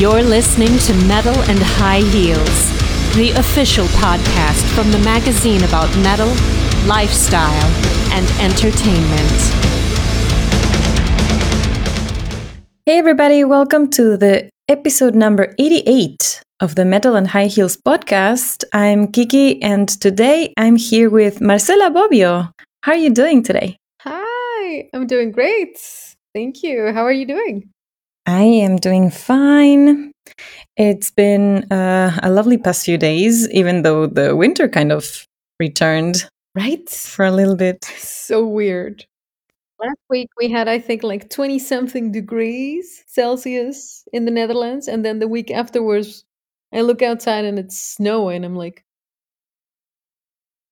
You're listening to Metal and High Heels, the official podcast from the magazine about metal, lifestyle, and entertainment. Hey, everybody, welcome to the episode number 88 of the Metal and High Heels podcast. I'm Kiki, and today I'm here with Marcela Bovio. How are you doing today? Hi, I'm doing great. Thank you. How are you doing? I am doing fine. It's been uh, a lovely past few days, even though the winter kind of returned Right? for a little bit. So weird. Last week we had, I think, like 20 something degrees Celsius in the Netherlands. And then the week afterwards, I look outside and it's snowing. I'm like,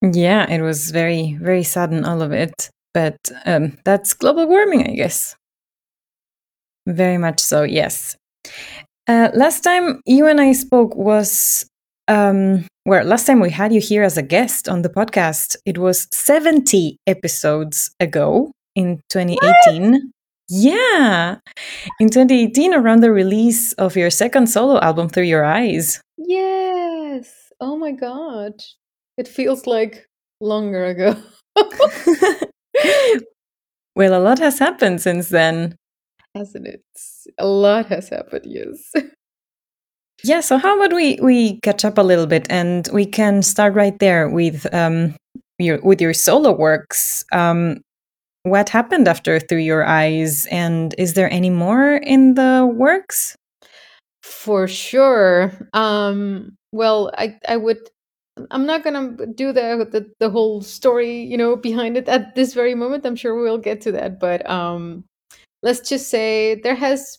Yeah, it was very, very sudden, all of it. But um, that's global warming, I guess. Very much so, yes. Uh, last time you and I spoke was, um, well, last time we had you here as a guest on the podcast, it was 70 episodes ago in 2018. Yeah, in 2018, around the release of your second solo album, Through Your Eyes. yes. Oh my God. It feels like longer ago. well, a lot has happened since then. Hasn't it? A lot has happened, yes. Yeah, so how about we we catch up a little bit and we can start right there with um your with your solo works. Um what happened after Through Your Eyes and is there any more in the works? For sure. Um, well, I I would. I'm not gonna do the, the the whole story, you know, behind it at this very moment. I'm sure we'll get to that, but um, let's just say there has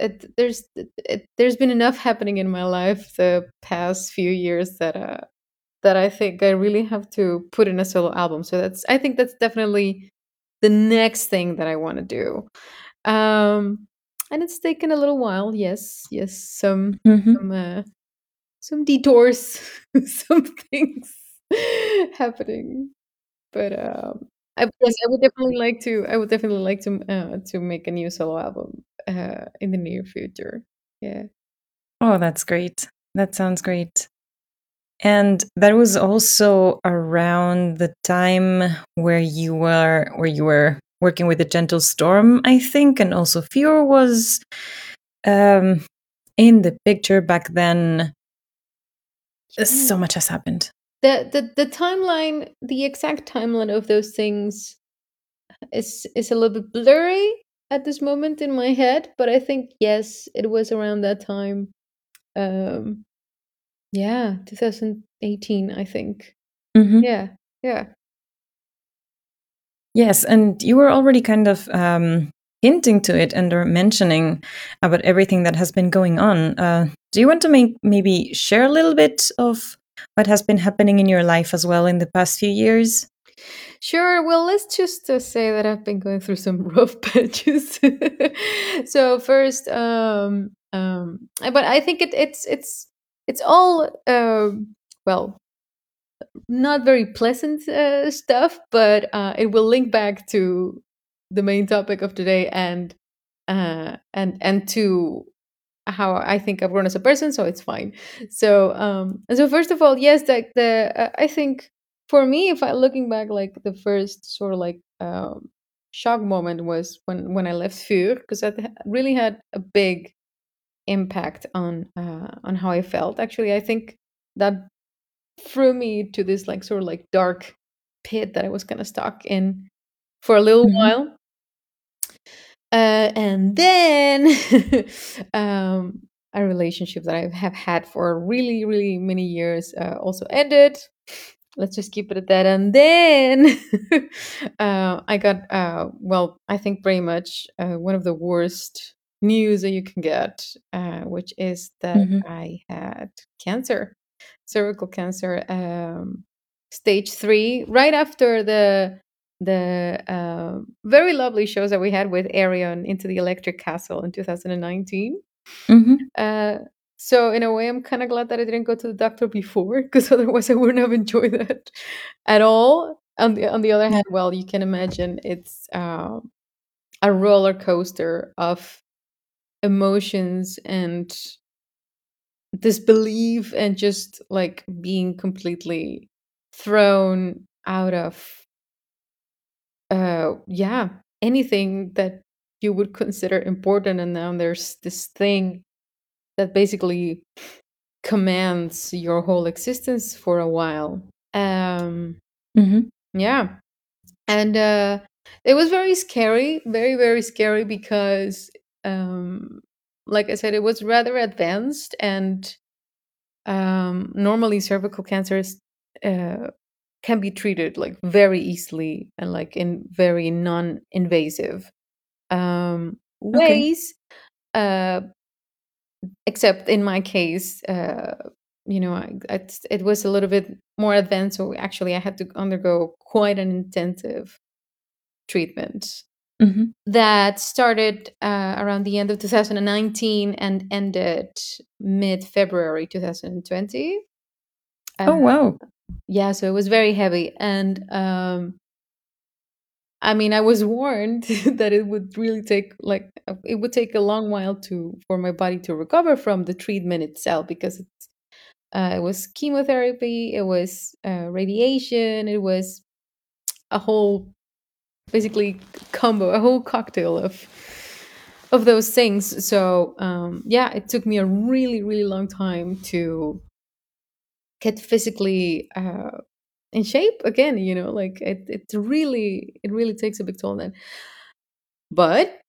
it, there's it, there's been enough happening in my life the past few years that uh that I think I really have to put in a solo album. So that's I think that's definitely the next thing that I want to do. Um, and it's taken a little while. Yes, yes, some Mhm. some uh, some detours, some things happening. But um, I, yes, I would definitely like to. I would definitely like to uh, to make a new solo album uh, in the near future. Yeah. Oh, that's great. That sounds great. And that was also around the time where you were where you were working with the Gentle Storm, I think, and also VUUR was um, in the picture back then. Uh, So much has happened. The the the timeline the exact timeline of those things is is a little bit blurry at this moment in my head but i think yes it was around that time um yeah 2018 i think Mm-hmm. yeah yeah Yes, and you were already kind of um, hinting to it and or mentioning about everything that has been going on. Uh, do you want to make maybe share a little bit of what has been happening in your life as well in the past few years? Sure. Well, let's just uh, say that I've been going through some rough patches. so first, um, um, but I think it, it's it's it's all um, well, not very pleasant uh, stuff, but uh, it will link back to the main topic of today and uh, and and to how I think I've grown as a person. So it's fine. So um, and so first of all, yes, like the uh, I think for me, if I looking back, like the first sort of like um, shock moment was when when I left VUUR because that really had a big impact on uh, on how I felt. Actually, I think that threw me to this like sort of like dark pit that I was kind of stuck in for a little Mhm. while. Uh, and then um, a relationship that I have had for really, really many years uh, also ended. Let's just keep it at that. And then uh, I got, uh, well, I think pretty much uh, one of the worst news that you can get, uh, which is that Mhm. I had cancer, cervical cancer, um, stage three, right after the the uh, very lovely shows that we had with Ayreon into the Electric Castle in 2019. Mhm. Uh, so in a way, I'm kind of glad that I didn't go to the doctor before, because otherwise I wouldn't have enjoyed that at all. On the on the other hand, well, you can imagine it's um, a roller coaster of emotions and disbelief and just like being completely thrown out of uh yeah anything that you would consider important and now there's this thing that basically commands your whole existence for a while. Um hmm yeah and uh it was very scary very very scary because um like i said it was rather advanced and um normally cervical cancers uh can be treated like very easily and like in very non-invasive um Okay. ways uh except in my case uh you know I, it's- it was a little bit more advanced so actually i had to undergo quite an intensive treatment hmm that started uh, around the end of 2019 and ended mid February 2020. Oh Uh, wow. Yeah, so it was very heavy. And um, I mean, I was warned that it would really take like uh, it would take a long while to for my body to recover from the treatment itself because uh, it was chemotherapy, it was uh, radiation, it was a whole basically combo, a whole cocktail of of those things. So um, yeah, it took me a really really long time to get physically uh, in shape again. You know, like it it really it really takes a big toll then. But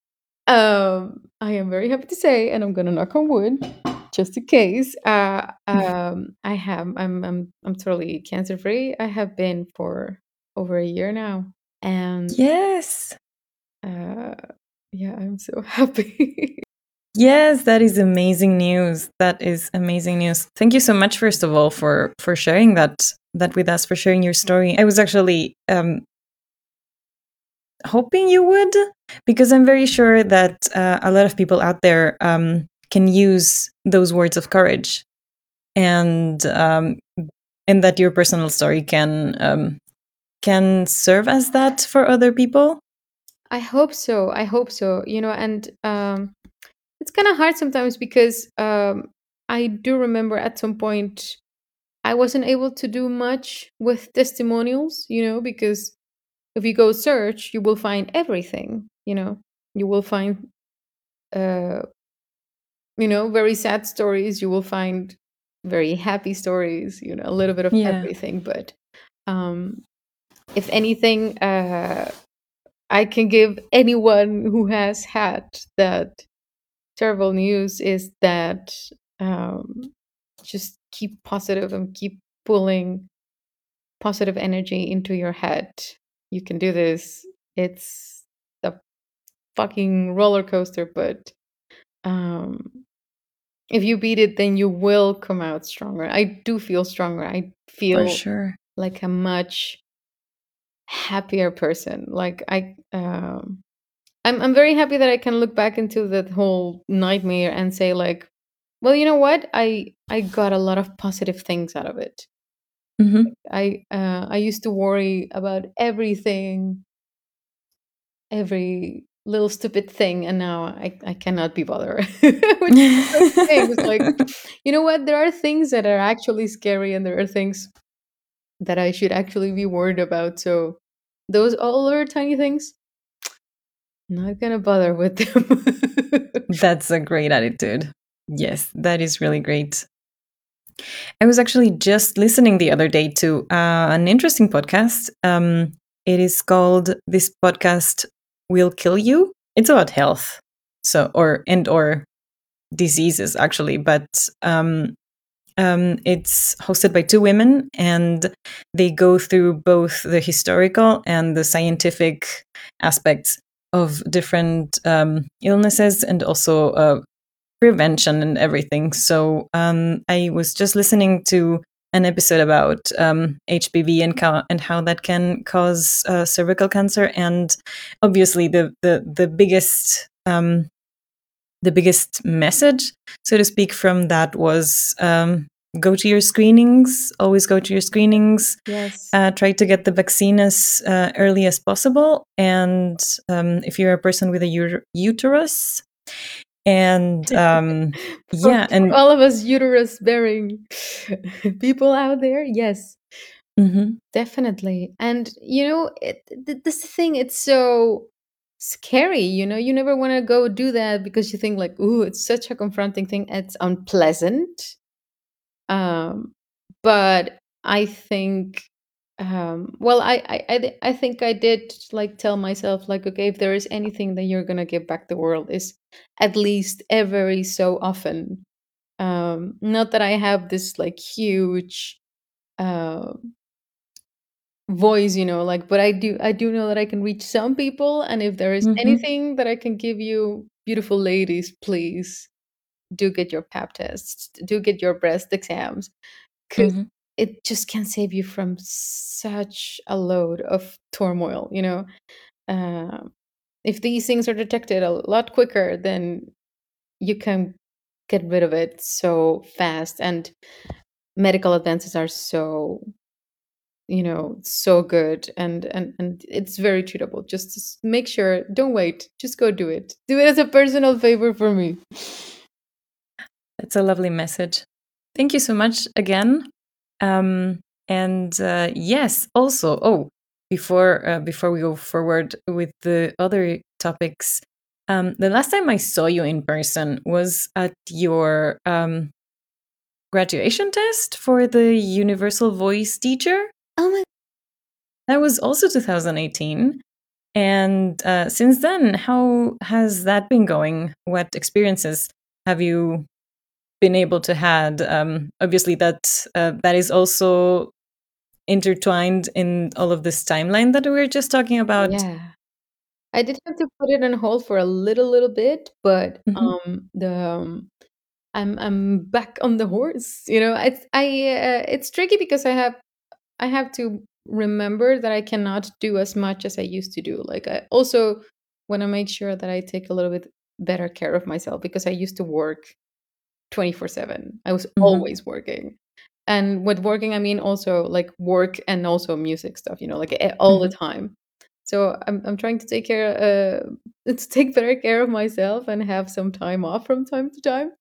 um, I am very happy to say, and I'm gonna knock on wood, just in case. Uh, um, I have I'm I'm I'm totally cancer free. I have been for over a year now, and Yes. uh, yeah, I'm so happy. Yes, that is amazing news. That is amazing news. Thank you so much, first of all, for for sharing that that with us, for sharing your story. I was actually um, hoping you would, because I'm very sure that uh, a lot of people out there um, can use those words of courage, and um, and that your personal story can um, can serve as that for other people. I hope so. I hope so. You know, and um, it's kind of hard sometimes because um, I do remember at some point I wasn't able to do much with testimonials. You know, because if you go search, you will find everything. You know, you will find, uh, you know, very sad stories. You will find very happy stories. You know, a little bit of Yeah. everything. But um, if anything, uh, I can give anyone who has had that terrible news is that um, just keep positive and keep pulling positive energy into your head. You can do this. It's a fucking roller coaster, but um, if you beat it, then you will come out stronger. I do feel stronger. I feel sure. like a much happier person like i um i'm i'm very happy that i can look back into that whole nightmare and say like well you know what i i got a lot of positive things out of it hmm i uh i used to worry about everything every little stupid thing and now i i cannot be bothered Which is okay. It's like you know what there are things that are actually scary and there are things that I should actually be worried about. So those all are tiny things. Not gonna bother with them. That's a great attitude. Yes, that is really great. I was actually just listening the other day to uh, an interesting podcast. Um, it is called "This Podcast Will Kill You." It's about health, so or and or diseases actually, but um, um, it's hosted by two women, and they go through both the historical and the scientific aspects of different um, illnesses and also uh, prevention and everything. So um, I was just listening to an episode about um, HPV and, ca- and how that can cause uh, cervical cancer, and obviously the the the biggest um, the biggest message, so to speak, from that was um, go to your screenings. Always go to your screenings. yes. Uh, try to get the vaccine as uh, early as possible. And um, if you're a person with a ut- uterus, and um, yeah, and all of us uterus bearing people out there, yes, mhm, definitely. And you know, it, th- this thing, it's so scary. You know, you never want to go do that because you think like, ooh, it's such a confronting thing. It's unpleasant. Um, but I think, um, well, I, I, I, I think I did like tell myself like, okay, if there is anything that you're gonna give back the world, is at least every so often. Um, not that I have this like huge uh, voice, you know, like, but I do, I do know that I can reach some people, and if there is mhm, anything that I can give you, beautiful ladies, please do get your pap tests, do get your breast exams, because mhm. it just can save you from such a load of turmoil, you know. Um, if these things are detected a lot quicker, then you can get rid of it so fast. And medical advances are so, you know, so good, and and and it's very treatable. Just make sure, don't wait, just go do it. Do it as a personal favor for me. That's a lovely message. Thank you so much again. Um, and uh, yes, also, oh, before uh, before we go forward with the other topics, um, the last time I saw you in person was at your um, graduation test for the Universal Voice teacher. Oh my That was also 2018. And uh, since then, how has that been going? What experiences have you been able to had? Um, obviously, that uh, that is also intertwined in all of this timeline that we were just talking about. Yeah. I did have to put it on hold for a little little bit, but Mhm. um the um, I'm I'm back on the horse. You know, it's I uh, it's tricky because I have I have to remember that I cannot do as much as I used to do. Like I also want to make sure that I take a little bit better care of myself because I used to work 24/7. I was Mhm. always working. And with working I mean also like work and also music stuff, you know, like eh, all the Mhm. time. So I'm I'm trying to take care uh to take better care of myself and have some time off from time to time.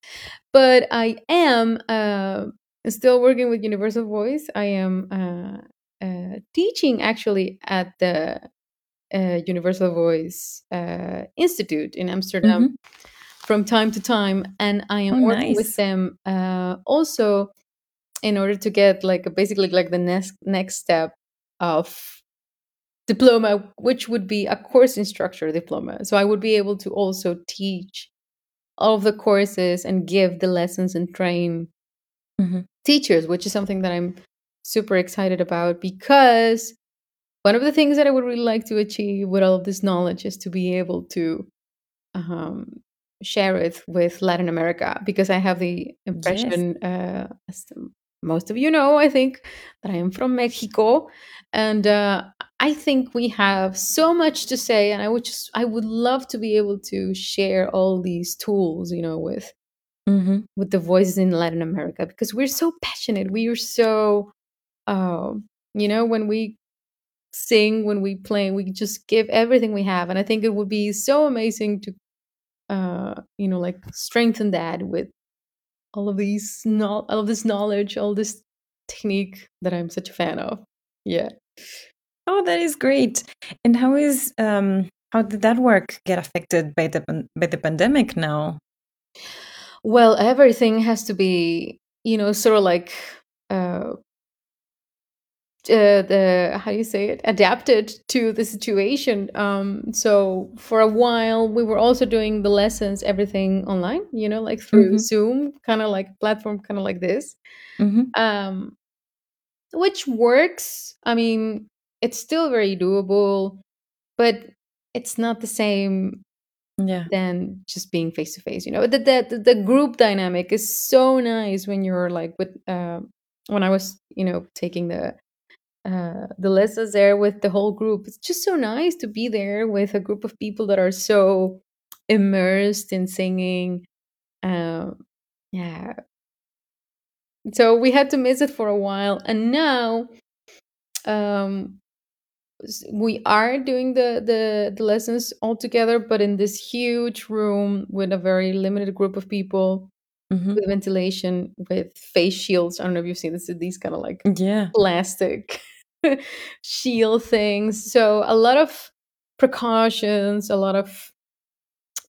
But I am uh, still working with Universal Voice. I am uh, uh, teaching actually at the uh, Universal Voice uh, Institute in Amsterdam Mhm. From time to time, and I am Oh, working with them uh, also in order to get like basically like the next next step of diploma, which would be a course instructor diploma. So I would be able to also teach all of the courses and give the lessons and train Mhm. teachers, which is something that I'm super excited about because one of the things that I would really like to achieve with all of this knowledge is to be able to um, share it with Latin America because I have the Yes. impression, uh, as most of you know, I think, that I am from Mexico, and uh, I think we have so much to say, and I would just, I would love to be able to share all these tools, you know, with Mhm. with the voices in Latin America because we're so passionate. We are so, um, you know, when we sing, when we play, we just give everything we have, and I think it would be so amazing to uh, you know, like strengthen that with all of these no- all of this knowledge, all this technique that I'm such a fan of. Yeah. Oh, that is great. And how is um how did that work get affected by the by the pandemic now? Well, everything has to be, you know, sort of like uh, uh the how do you say it adapted to the situation um so for a while we were also doing the lessons everything online you know like through Mhm. zoom kind of like platform kind of like this Mhm. um which works. I mean, it's still very doable, but it's not the same Yeah. than just being face to face. You know, the, the the group dynamic is so nice when you're like with uh, when I was you know taking the uh, the lessons there with the whole group. It's just so nice to be there with a group of people that are so immersed in singing. Um, yeah. So we had to miss it for a while, and now um we are doing the the the lessons all together, but in this huge room with a very limited group of people Mhm. with ventilation, with face shields. I don't know if you've seen this. These kind of like Yeah. plastic shield things. So a lot of precautions, a lot of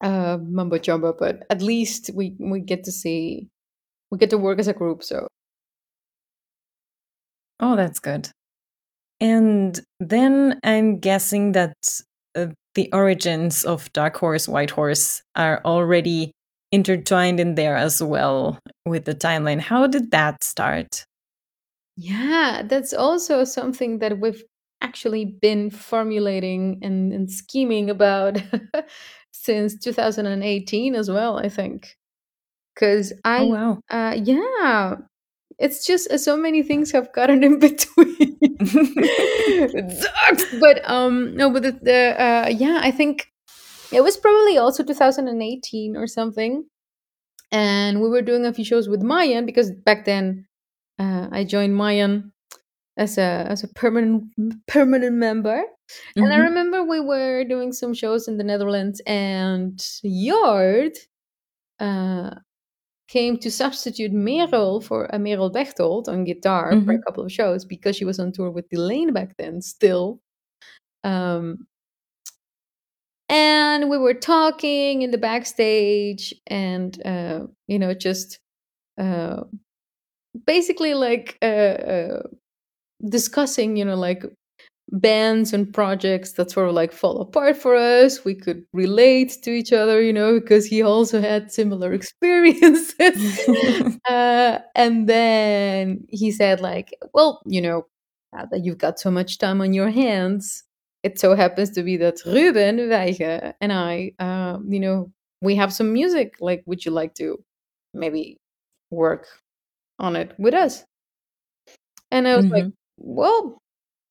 uh, mumbo jumbo, but at least we we get to see we get to work as a group. So Oh, that's good. And then I'm guessing that uh, the origins of Dark Horse, White Horse are already intertwined in there as well with the timeline. How did that start? Yeah, that's also something that we've actually been formulating and, and scheming about since 2018 as well. I think because I Oh, wow. uh, yeah it's just uh, so many things have gotten in between it sucks but um no but the, the uh yeah i think it was probably also 2018 or something and we were doing a few shows with MaYaN because back then uh, i joined MaYaN as a as a permanent permanent member and i Mhm. remember we were doing some shows in the netherlands and Jord uh came to substitute Merel for uh, Merel Bechtold on guitar for a Mhm. couple of shows because she was on tour with Delain back then still. Um, and we were talking in the backstage and, uh, you know, just uh, basically like uh, uh, discussing, you know, like bands and projects that sort of like fall apart for us. We could relate to each other, you know, because he also had similar experiences. uh, and then he said, like, well, you know, now that you've got so much time on your hands, it so happens to be that Ruben Wijga and I, um, you know, we have some music. Like, would you like to maybe work on it with us? And I was like, Mhm. well,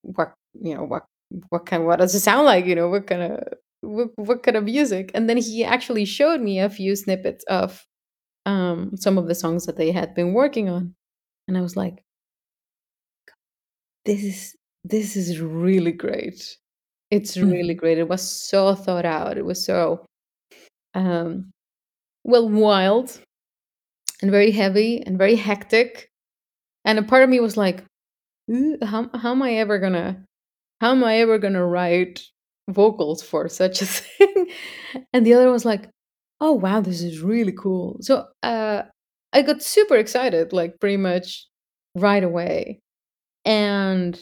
what you know what what kind what does it sound like you know what kind of what, what kind of music and then he actually showed me a few snippets of um some of the songs that they had been working on and i was like this is this is really great it's really Mhm. great it was so thought out it was so um well wild and very heavy and very hectic and a part of me was like how, how am i ever gonna how am I ever gonna write vocals for such a thing? and the other was like, oh wow, this is really cool. So uh, I got super excited, like pretty much right away, and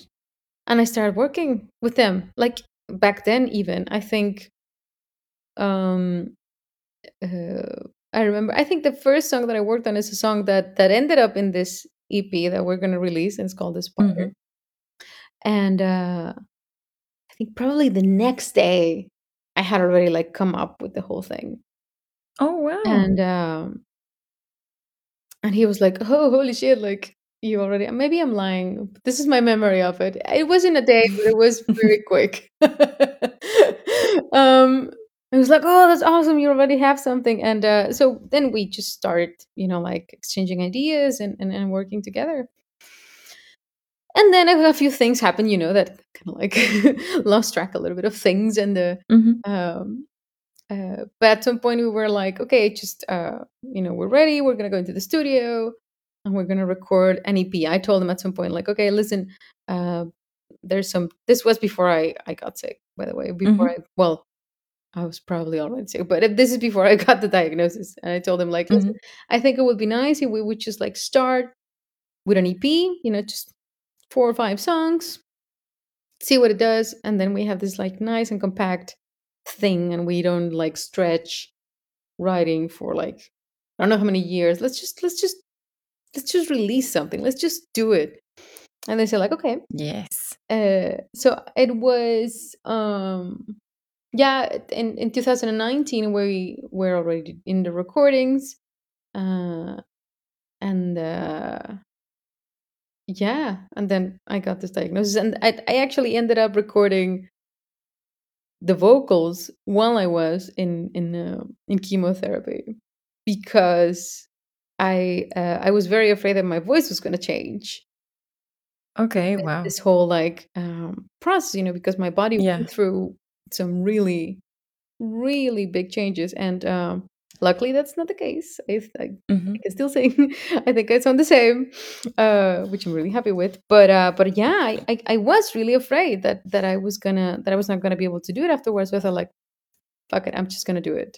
and I started working with them. Like back then, even I think, um, uh, I remember. I think the first song that I worked on is a song that that ended up in this EP that we're gonna release, and it's called Aspire. Mhm. And uh, I think probably the next day I had already like come up with the whole thing. Oh, wow. And um and he was like, "Oh, holy shit, like you already maybe I'm lying. This is my memory of it. It wasn't a day, but it was very quick." um it was like, "Oh, that's awesome. You already have something." And uh so then we just started, you know, like exchanging ideas and and, and working together. And then a few things happened, you know, that kind of like lost track a little bit of things and the Mhm. um uh, but at some point we were like okay just uh you know we're ready we're gonna go into the studio and we're gonna record an ep i told them at some point like okay listen uh there's some this was before i i got sick by the way before Mhm. i well i was probably already sick but this is before i got the diagnosis and i told him, like listen Mhm. i think it would be nice if we would just like start with an ep you know just four or five songs see what it does and then we have this like nice and compact thing and we don't like stretch writing for like i don't know how many years let's just let's just let's just release something let's just do it and they say like okay Yes. uh so it was um yeah in in 2019 we were already in the recordings uh and uh yeah and then i got this diagnosis and i, I actually ended up recording the vocals while I was in in uh, in chemotherapy because I uh, I was very afraid that my voice was going to change. Okay, wow. this whole like um, process, you know, because my body Yeah. went through some really, really big changes, and um, luckily that's not the case. I, I, Mhm. I can still sing. I think I sound the same, uh, which I'm really happy with. But uh, but yeah, I, I, I was really afraid that that I was gonna that I was not gonna be able to do it afterwards. So I thought like, fuck it, I'm just gonna do it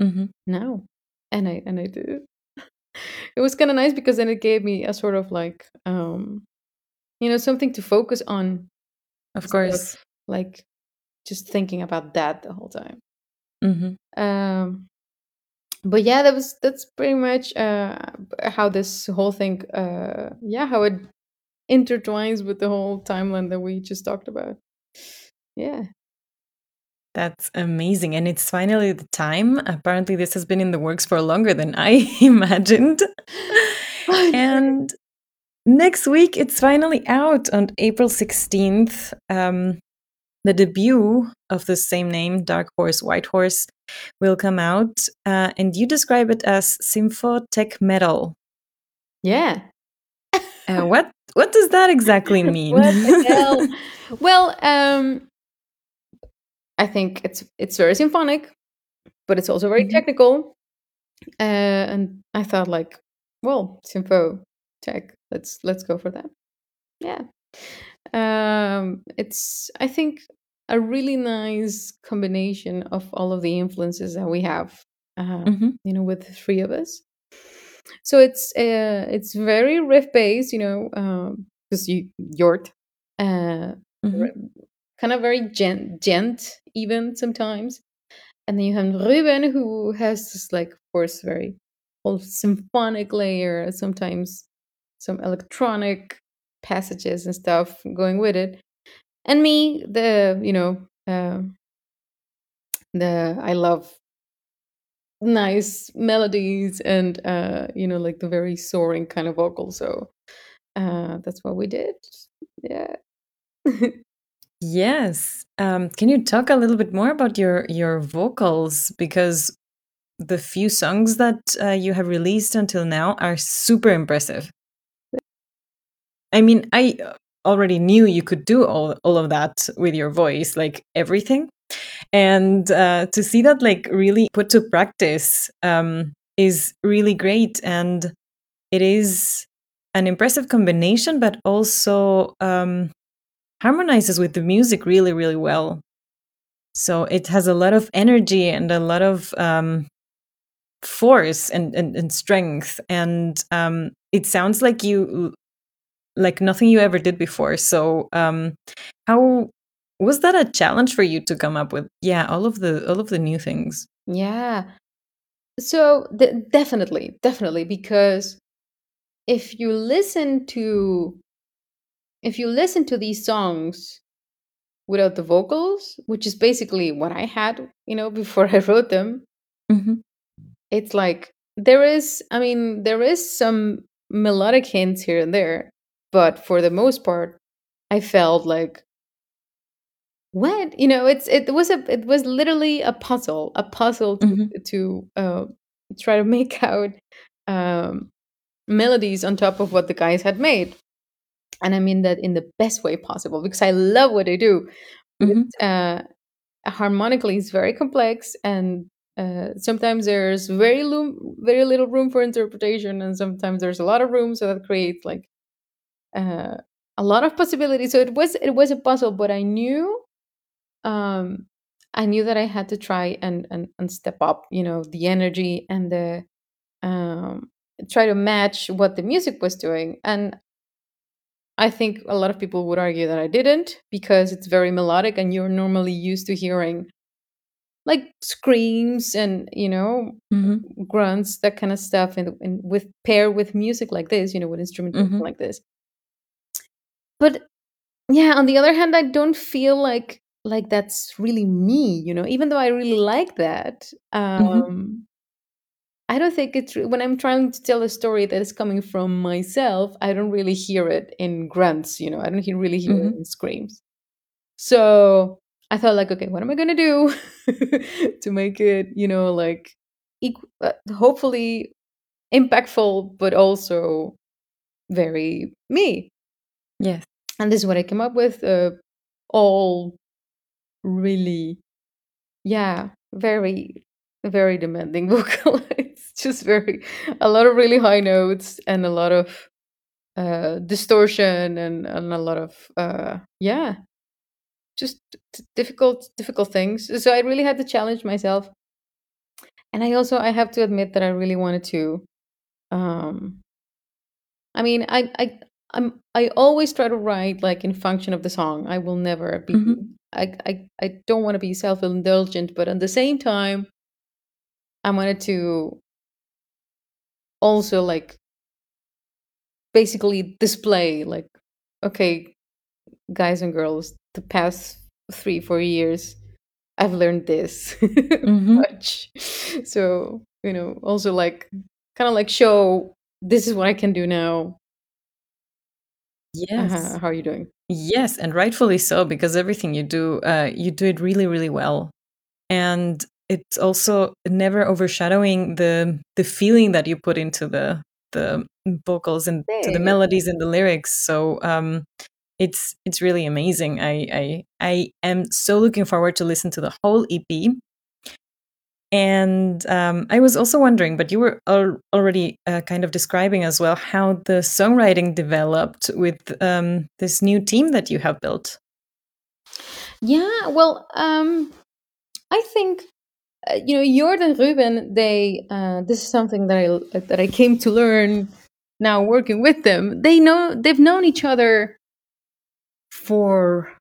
Mhm. now, and I and I did. It was kind of nice because then it gave me a sort of like um, you know something to focus on Of course. like just thinking about that the whole time. Mhm. Um, but yeah, that was that's pretty much uh, how this whole thing, uh, yeah, how it intertwines with the whole timeline that we just talked about. Yeah, That's amazing. And it's finally the time. Apparently, this has been in the works for longer than I imagined. and next week, it's finally out on April 16th. Um, the debut of the same name, Dark Horse, White Horse, will come out. Uh, and you describe it as sympho tech metal. yeah. Uh, what what does that exactly mean? Well, um, I think it's it's very symphonic, but it's also very Mhm. technical. Uh, and I thought like, well, sympho tech. Let's let's go for that. Yeah. Um, it's I think a really nice combination of all of the influences that we have. Uh, Mhm. you know, with the three of us. So it's uh, it's very riff based, you know, because you Jord, uh, Mhm. kind of very djent, djent even sometimes. And then you have Ruben, who has this, like, of course, very whole symphonic layer, sometimes some electronic passages and stuff going with it. And me, the, you know, uh, the, I love nice melodies and, uh, you know, like the very soaring kind of vocal. So uh, that's what we did. Yeah. Yes. Um, can you talk a little bit more about your your vocals because the few songs that uh, you have released until now are super impressive. I mean, I already knew you could do all all of that with your voice, like everything, and uh, to see that like really put to practice um, is really great, and it is an impressive combination, but also um, harmonizes with the music really, really well. So it has a lot of energy and a lot of um, force and, and, and strength, and um, it sounds like you like nothing you ever did before. So um, how was that a challenge for you to come up with? Yeah, all of the all of the new things. Yeah. So de- definitely, definitely, because if you listen to if you listen to these songs without the vocals, which is basically what I had, you know, before I wrote them, Mm-hmm. it's like there is, I mean, there is some melodic hints here and there, but for the most part, I felt like what you know it's it was a it was literally a puzzle a puzzle to, Mhm. to uh, try to make out um, melodies on top of what the guys had made and i mean that in the best way possible because i love what i do Mhm. uh, harmonically it's very complex and uh, sometimes there's very lo- very little room for interpretation and sometimes there's a lot of room so that creates like uh, a lot of possibilities so it was it was a puzzle but i knew um i knew that i had to try and and, and step up you know the energy and the um try to match what the music was doing and i think a lot of people would argue that i didn't because it's very melodic and you're normally used to hearing like screams and you know Mhm. grunts that kind of stuff and, and with pair with music like this you know with instrumentation Mhm. like this but yeah on the other hand i don't feel like like that's really me you know even though i really like that um i don't think it's re- when i'm trying to tell a story that is coming from myself i don't really hear it in grunts you know i don't really hear it Mhm. in screams so i thought like okay what am i gonna do to make it you know like equ- uh, hopefully impactful but also very me Yes. And this is what I came up with. Uh, all really, yeah, very, very demanding vocal. it's just very a lot of really high notes and a lot of uh, distortion and and a lot of uh, yeah, just difficult difficult things. So I really had to challenge myself, and I also I have to admit that I really wanted to. Um, I mean, I I I'm I always try to write like in function of the song. I will never be. Mhm. I I I don't want to be self indulgent, but at the same time, I wanted to also like basically display like okay guys and girls the past three four years i've learned this Mhm. much so you know also like kind of like show this is what i can do now Yes. uh, how are you doing Yes, and rightfully so, because everything you do, uh, you do it really, really well, and it's also never overshadowing the the feeling that you put into the the vocals and to the melodies and the lyrics. So um, it's it's really amazing. I I I am so looking forward to listen to the whole EP. And um, I was also wondering, but you were al- already uh, kind of describing as well how the songwriting developed with um, this new team that you have built. yeah well um i think uh, you know Jordan Ruben they uh, this is something that I that I came to learn now working with them. They know they've known each other for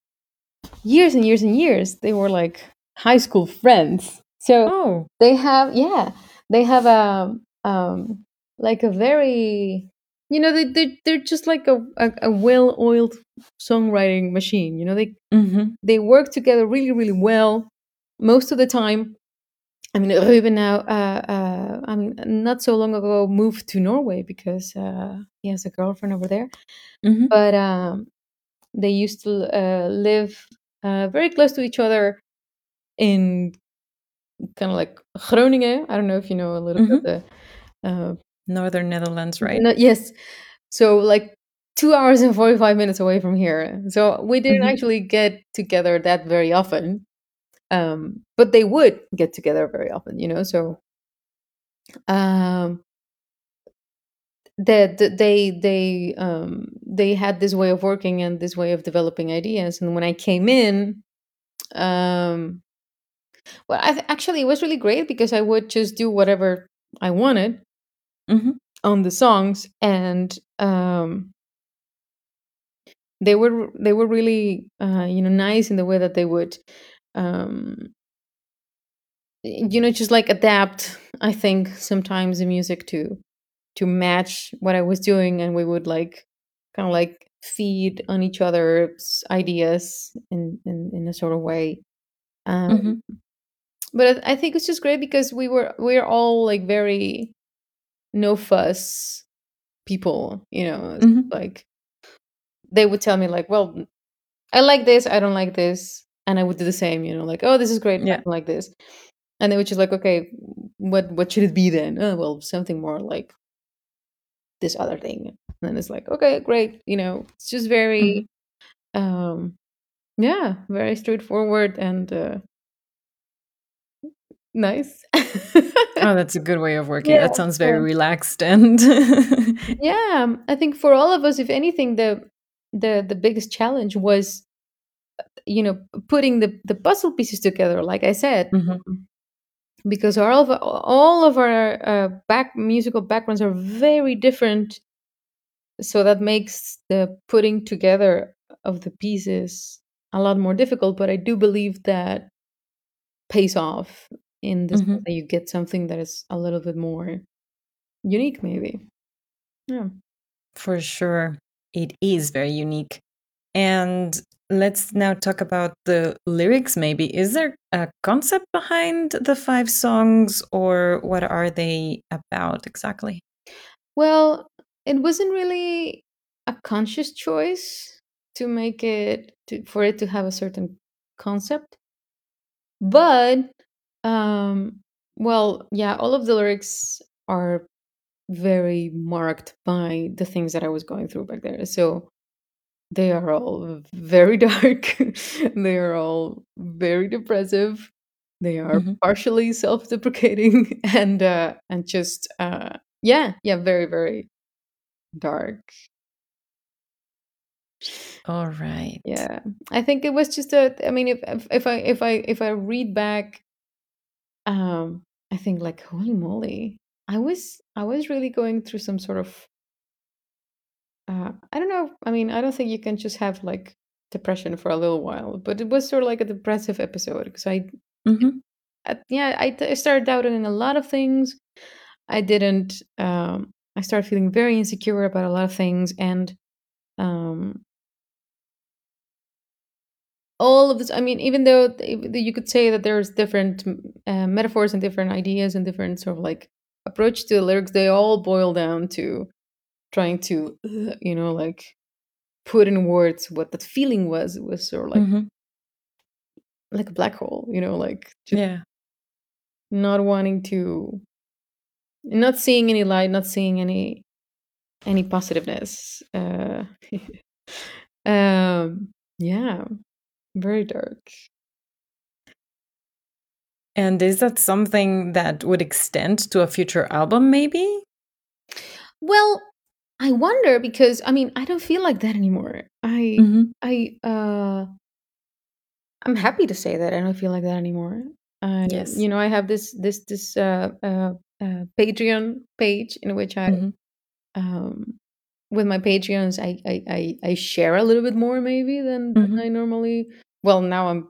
years and years and years. They were like high school friends so Oh, they have yeah they have a um like a very you know they they they're just like a a, a well-oiled songwriting machine you know they hmm they work together really really well most of the time. I mean ruben now uh, uh i mean not so long ago moved to norway because uh he has a girlfriend over there. Hmm but um they used to uh, live uh, very close to each other in kind of like groningen i don't know if you know a little bit the uh, Northern Netherlands, right? no- yes. So like two hours and 45 minutes away from here. So we didn't Mhm. actually get together that very often um but they would get together very often you know? So um that the, they they um they had this way of working and this way of developing ideas. And when i came in um well I th- actually it was really great because i would just do whatever i wanted hmm on the songs and um they were they were really uh you know nice in the way that they would um you know just like adapt i think sometimes the music to to match what i was doing and we would like kind of like feed on each other's ideas in in, in a sort of way. Um hmm but I, think it's just great because we were we're all like very no fuss people you know Mhm. like they would tell me like well i like this i don't like this and i would do the same you know like oh this is great Yeah. like this and they would just like okay what what should it be then oh well something more like this other thing and then it's like okay great you know it's just very um yeah very straightforward and uh nice Oh, that's a good way of working. Yeah, that sounds very yeah. relaxed and yeah um, i think for all of us if anything the the the biggest challenge was you know putting the the puzzle pieces together like i said Mhm. because all of all of our uh, back musical backgrounds are very different so that makes the putting together of the pieces a lot more difficult but i do believe that pays off in this Mhm. that you get something that is a little bit more unique maybe yeah For sure. It is very unique. And let's now talk about the lyrics, maybe. Is there a concept behind the five songs, or what are they about exactly? Well, it wasn't really a conscious choice to make it to, for it to have a certain concept. But um well, yeah, all of the lyrics are very marked by the things that I was going through back there. So they are all very dark. they are all very depressive. They are Mhm. partially self-deprecating and uh, and just uh, yeah, yeah, very very dark. All right. Yeah, I think it was just a. I mean, if if, if I if I if I read back, um, I think like holy moly, I was I was really going through some sort of. Uh, I don't know. I mean, I don't think you can just have like depression for a little while, but it was sort of like a depressive episode because I, hmm I yeah, I, I started doubting a lot of things. I didn't. Um, I started feeling very insecure about a lot of things, and um, all of this i mean even though th- you could say that there's different uh, metaphors and different ideas and different sort of like approach to the lyrics they all boil down to trying to uh, you know like put in words what that feeling was it was sort of like hmm like a black hole you know like just Yeah. not wanting to not seeing any light not seeing any any positiveness uh um yeah very dark And is that something that would extend to a future album, maybe? Well, I wonder because I mean I don't feel like that anymore. I hmm I uh I'm happy to say that I don't feel like that anymore. I Yes. you know I have this this this uh, uh, uh Patreon page in which I hmm um with my Patreons I I I, I share a little bit more maybe than, than hmm I normally. Well, now I'm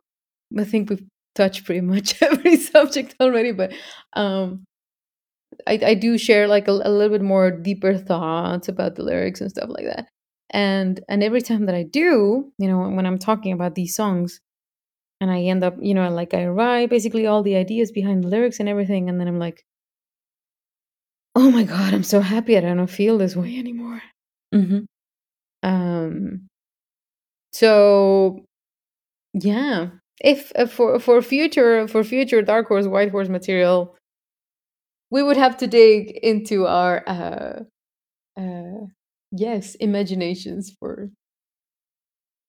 I think we've touched pretty much every subject already, but um I, I do share like a, a little bit more deeper thoughts about the lyrics and stuff like that. And and every time that I do, you know, when I'm talking about these songs, and I end up, you know, like I write basically all the ideas behind the lyrics and everything, and then I'm like, oh my god, I'm so happy I don't feel this way anymore. Hmm Um, so yeah, if uh, for for future for future Dark Horse White Horse material, we would have to dig into our uh, uh, yes imaginations for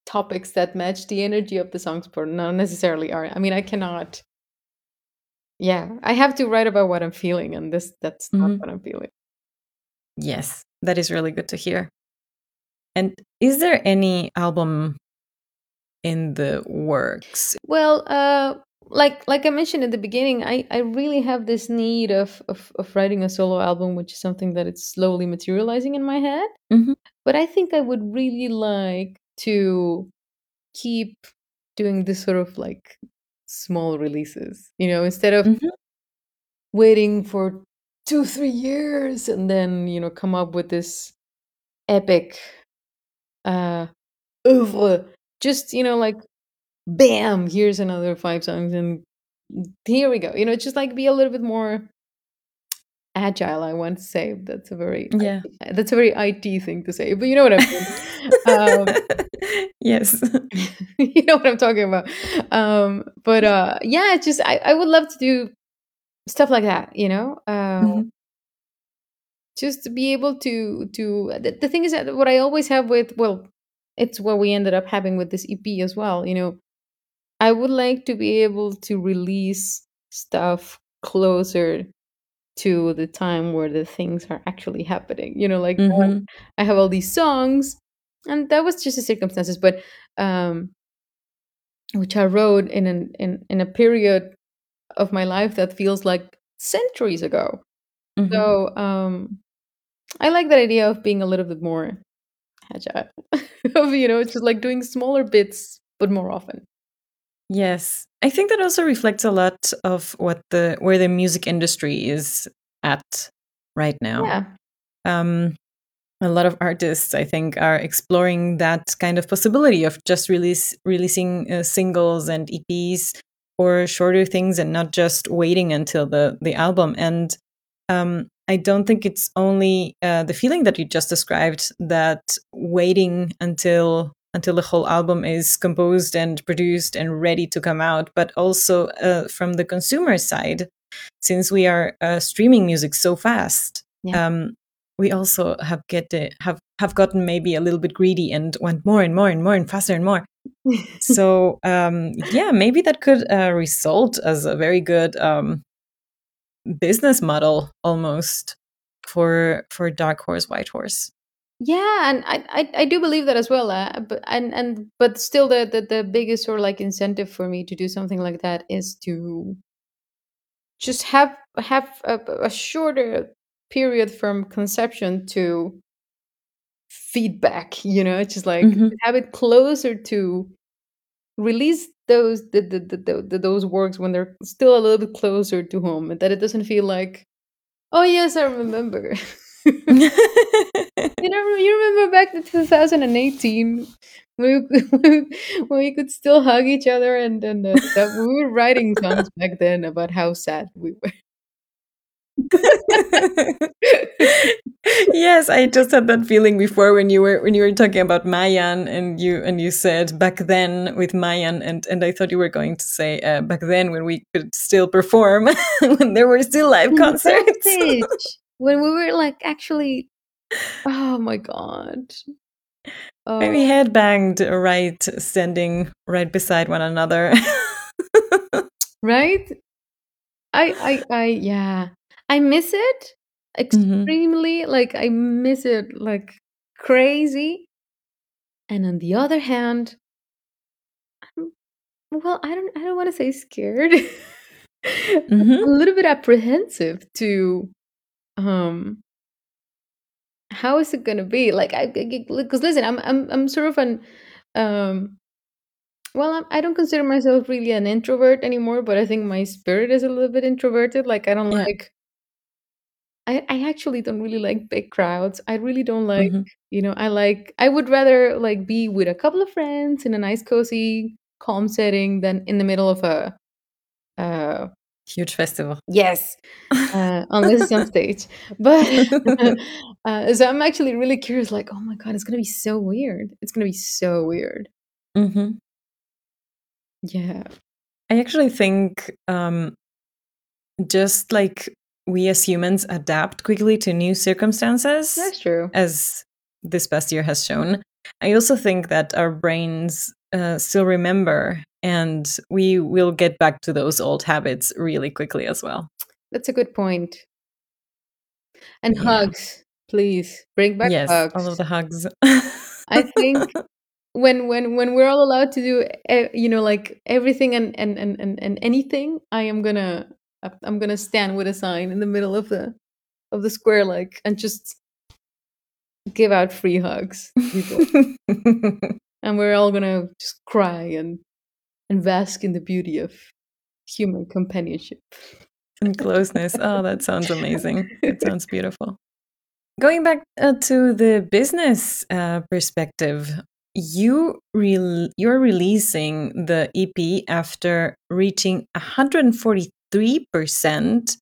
topics that match the energy of the songs but not necessarily are i mean i cannot yeah i have to write about what i'm feeling and this that's not Mhm. what i'm feeling. Yes, that is really good to hear. And is there any album in the works? well uh like like i mentioned at the beginning i i really have this need of of, of writing a solo album which is something that it's slowly materializing in my head Mhm. but i think i would really like to keep doing this sort of like small releases you know instead of Mhm. waiting for two three years and then you know come up with this epic uh oeuvre. just you know like bam here's another five songs and here we go you know just like be a little bit more agile i want to say that's a very Yeah. that's a very it thing to say but you know what i mean um, yes. you know what i'm talking about um but uh yeah it's just i, I would love to do stuff like that you know uh, Mhm. just to be able to to the, the thing is that what i always have with well it's what we ended up having with this ep as well you know i would like to be able to release stuff closer to the time where the things are actually happening you know like now Mhm. i have all these songs and that was just the circumstances but um which i wrote in an in, in a period of my life that feels like centuries ago Mhm. so um I like that idea of being a little bit more agile. of you know, it's just like doing smaller bits but more often. Yes. I think that also reflects a lot of what the where the music industry is at right now. Yeah. Um a lot of artists I think are exploring that kind of possibility of just release releasing uh, singles and EPs or shorter things and not just waiting until the the album and um I don't think it's only uh, the feeling that you just described that waiting until until the whole album is composed and produced and ready to come out, but also uh, from the consumer side, since we are uh, streaming music so fast, Yeah. um, we also have get to, have have gotten maybe a little bit greedy and went more and more and more and faster and more. so um, yeah, maybe that could uh, result as a very good um, business model almost for for Dark Horse White Horse. Yeah, and I, I, I do believe that as well. Uh, but and and but still, the, the the biggest sort of like incentive for me to do something like that is to just have have a, a shorter period from conception to feedback. You know, just like Mhm. have it closer to release those the, the, the, the, those works when they're still a little bit closer to home, and that it doesn't feel like, oh yes, I remember. You know, you remember back to 2018 when we, when we could still hug each other and, and uh, that we were writing songs back then about how sad we were. Yes, I just had that feeling before when you were when you were talking about MaYaN and you and you said back then with MaYaN and and I thought you were going to say uh, back then when we could still perform when there were still live concerts. When we were like actually, oh my god. Oh, And we had banged right standing right beside one another. right? I, I, I, yeah, I miss it Mhm. extremely. Like I miss it like crazy. And on the other hand, I'm, well, I don't, I don't want to say scared. Mhm. A little bit apprehensive to, um, how is it gonna be? Like I, because listen, I'm, I'm, I'm sort of an, um, well, I'm, I don't consider myself really an introvert anymore, but I think my spirit is a little bit introverted. Like I don't Yeah. like. I, I actually don't really like big crowds. I really don't like, Mhm. you know, I like I would rather like be with a couple of friends in a nice cozy calm setting than in the middle of a uh Huge festival. yes, uh unless it's on stage. But uh so I'm actually really curious like, oh my god, it's going to be so weird. It's going to be so weird. Mhm. Yeah. I actually think um, just like we as humans adapt quickly to new circumstances, That's true. as this past year has shown, I also think that our brains uh, still remember and we will get back to those old habits really quickly as well. That's a good point. And Yeah. hugs, please. Bring back yes, hugs. all of the hugs. I think when when when we're all allowed to do eh, you know like everything and and and and, and anything i am gonna I'm gonna stand with a sign in the middle of the of the square, like, and just give out free hugs, and we're all gonna just cry and and bask in the beauty of human companionship and closeness. oh, that sounds amazing. It sounds beautiful. Going back uh, to the business uh, perspective, you re- you're releasing the EP after reaching 140 3%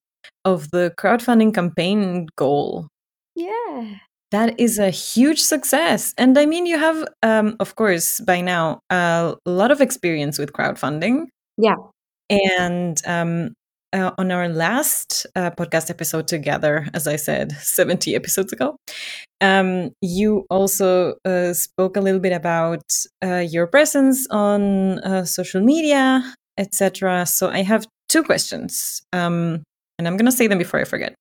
of the crowdfunding campaign goal. Yeah. That is a huge success. And I mean, you have, um, of course, by now, a lot of experience with crowdfunding. Yeah. And um, uh, on our last uh, podcast episode together, as I said, 70 episodes ago, um, you also uh, spoke a little bit about uh, your presence on uh, social media, etc. So I have two questions, um, and I'm going to say them before I forget.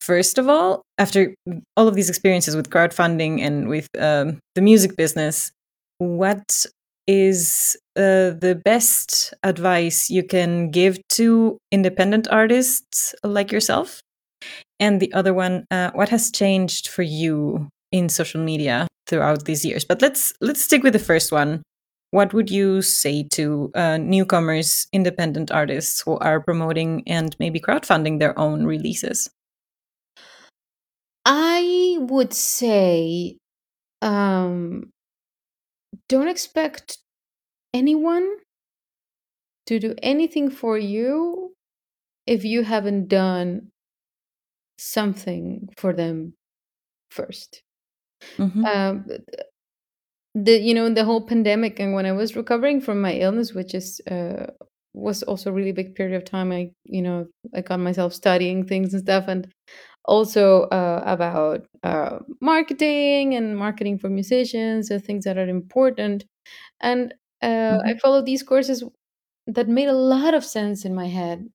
First of all, after all of these experiences with crowdfunding and with um, the music business, what is uh, the best advice you can give to independent artists like yourself? And the other one, uh, what has changed for you in social media throughout these years? But let's let's stick with the first one. What would you say to uh, newcomers, independent artists who are promoting and maybe crowdfunding their own releases? i would say um don't expect anyone to do anything for you if you haven't done something for them first Mhm. um the you know the whole pandemic and when i was recovering from my illness which is uh was also a really big period of time i you know i got myself studying things and stuff and also uh, about uh, marketing and marketing for musicians and things that are important and uh, i Mhm. followed these courses that made a lot of sense in my head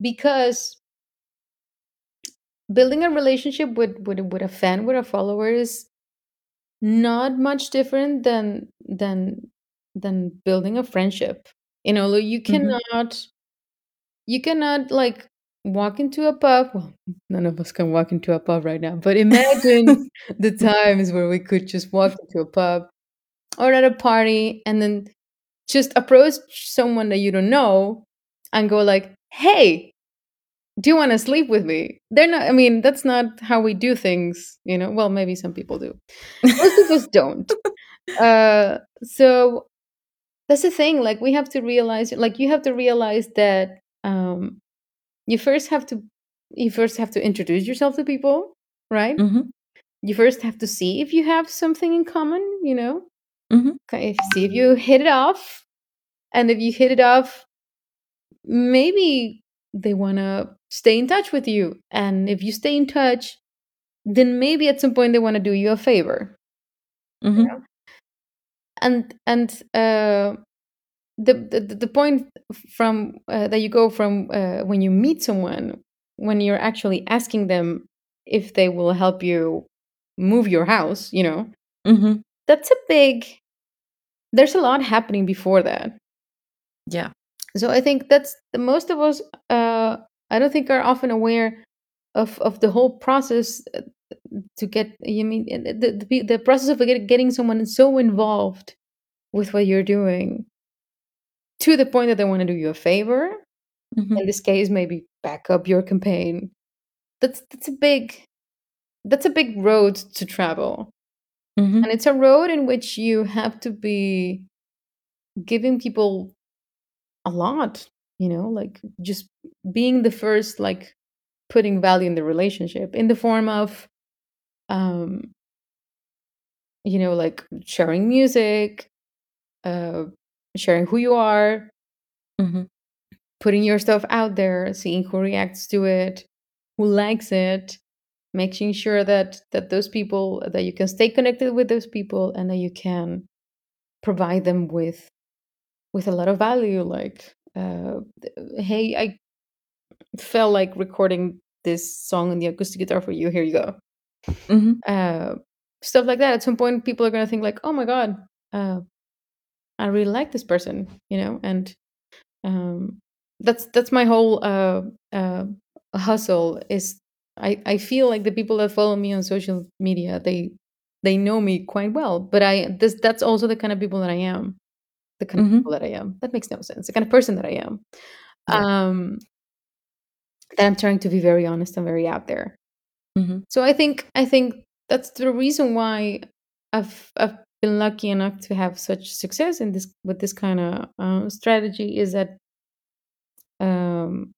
because building a relationship with with, with a fan with a follower is not much different than than than building a friendship you know like, you Mhm. cannot you cannot like walk into a pub well none of us can walk into a pub right now but imagine the times where we could just walk into a pub or at a party and then just approach someone that you don't know and go like hey do you want to sleep with me? They're not i mean that's not how we do things you know? Well maybe some people do. Most of us don't. Uh so that's the thing like we have to realize like you have to realize that um you first have to you first have to introduce yourself to people right? Mhm. you first have to see if you have something in common you know? Mhm. Okay, see if you hit it off and if you hit it off maybe they want to stay in touch with you and if you stay in touch then maybe at some point they want to do you a favor Mhm. and and uh the the, the point from uh, that you go from uh, when you meet someone when you're actually asking them if they will help you move your house you know Mhm. that's a big there's a lot happening before that Yeah. So i think that's the most of us uh i don't think are often aware of of the whole process uh, to get you mean uh, the, the, the process of getting someone so involved with what you're doing to the point that they want to do you a favor Mhm. in this case maybe back up your campaign that's that's a big that's a big road to travel Mhm. and it's a road in which you have to be giving people a lot you know like just being the first like putting value in the relationship in the form of um you know like sharing music uh sharing who you are Mhm. putting your stuff out there seeing who reacts to it who likes it making sure that that those people that you can stay connected with those people and that you can provide them with with a lot of value like uh hey i felt like recording this song on the acoustic guitar for you here you go. Mhm. uh stuff like that. At some point people are going to think like oh my god uh i really like this person you know? And um that's that's my whole uh uh hustle is i i feel like the people that follow me on social media they they know me quite well but i this that's also the kind of people that i am the kind of Mhm. people that i am that makes no sense the kind of person that i am Yeah. um that i'm trying to be very honest and very out there Mhm. so i think i think that's the reason why i've i've been lucky enough to have such success in this with this kind of uh, strategy is that um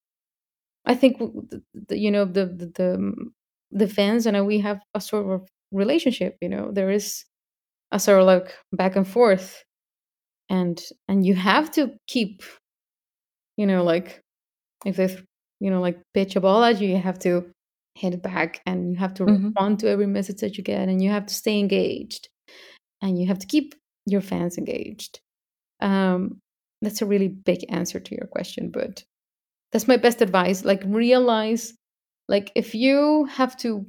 I think the, the, you know the the the, mm, the fans and I, we have a sort of relationship. You know, there is a sort of like back and forth, and and you have to keep, you know, like if they, you know, like pitch a ball at you, you have to hit it back, and you have to Mhm. respond to every message that you get, and you have to stay engaged, and you have to keep your fans engaged. Um, that's a really big answer to your question, but that's my best advice. Like realize like if you have to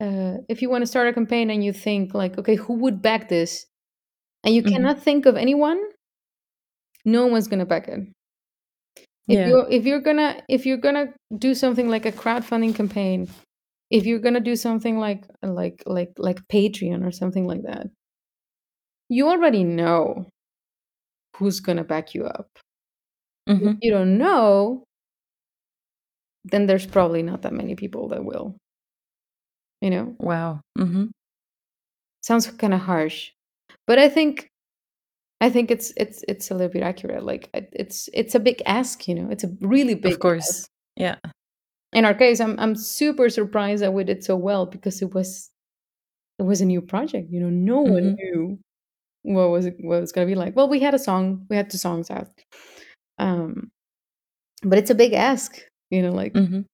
uh, if you want to start a campaign and you think like okay who would back this and you Mhm. cannot think of anyone no one's gonna back it if Yeah. you're if you're gonna if you're gonna do something like a crowdfunding campaign if you're gonna do something like like like like patreon or something like that you already know who's gonna back you up if Mhm. you don't know then there's probably not that many people that will you know Wow. Mhm. sounds kind of harsh but i think i think it's it's it's a little bit accurate like it's it's a big ask you know it's a really big Of course. Yeah. in our case i'm i'm super surprised that we did so well because it was it was a new project you know no one Mhm. knew what was it what it was going to be like well we had a song we had two songs out um but it's a big ask you know like Mhm.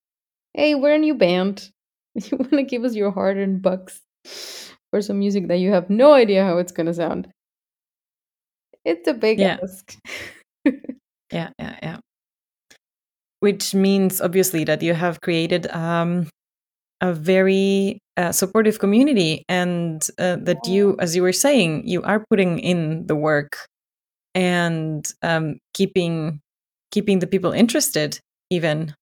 hey, we're a new band. You want to give us your hard earned bucks for some music that you have no idea how it's going to sound? It's a big Yeah. ask. Yeah, yeah, yeah. Which means obviously that you have created um, a very uh, supportive community, and uh, that you, as you were saying, you are putting in the work and um, keeping keeping the people interested, even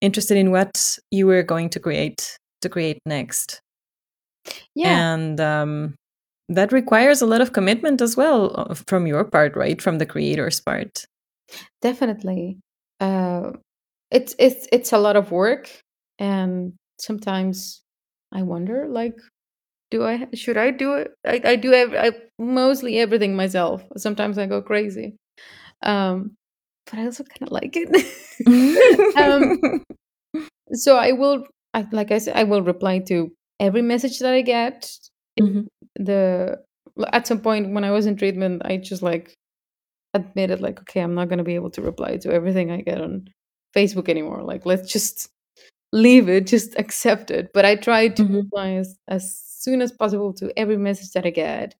interested in what you were going to create to create next. Yeah. And um, that requires a lot of commitment as well uh, from your part, right? From the creator's part. Definitely. Uh, it's it's it's a lot of work, and sometimes I wonder, like, do I should I do it? I, I do ev- I mostly everything myself. Sometimes I go crazy, um, but I also kind of like it. um, so I will, I, like I said, I will reply to every message that I get. Mhm. The at some point when I was in treatment, I just like admitted like okay i'm not going to be able to reply to everything i get on facebook anymore like let's just leave it just accept it but i try to Mhm. reply as, as soon as possible to every message that i get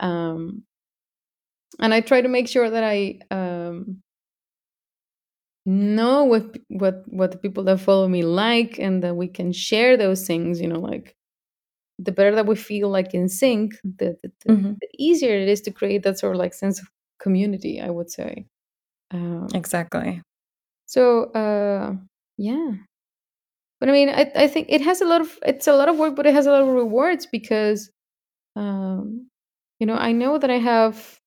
um and i try to make sure that i um know what what what the people that follow me like and that we can share those things you know like the better that we feel like in sync the, the, the, Mhm. the easier it is to create that sort of like sense of community i would say um Exactly. So uh yeah. But I mean I, I think it has a lot of it's a lot of work, but it has a lot of rewards because um you know, I know that I have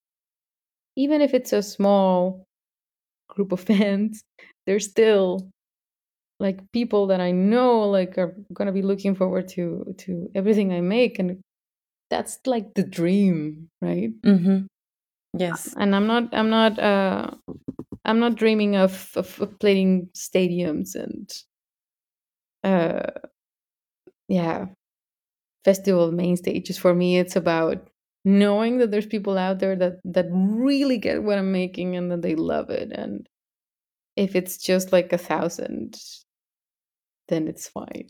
even if it's a small group of fans, there's still like people that I know like are gonna be looking forward to to everything I make and that's like the dream, right? Mm-hmm. Yes. And I'm not I'm not uh I'm not dreaming of, of, of playing stadiums and uh yeah festival main stages for me it's about knowing that there's people out there that that really get what i'm making and that they love it and if it's just like a thousand then it's fine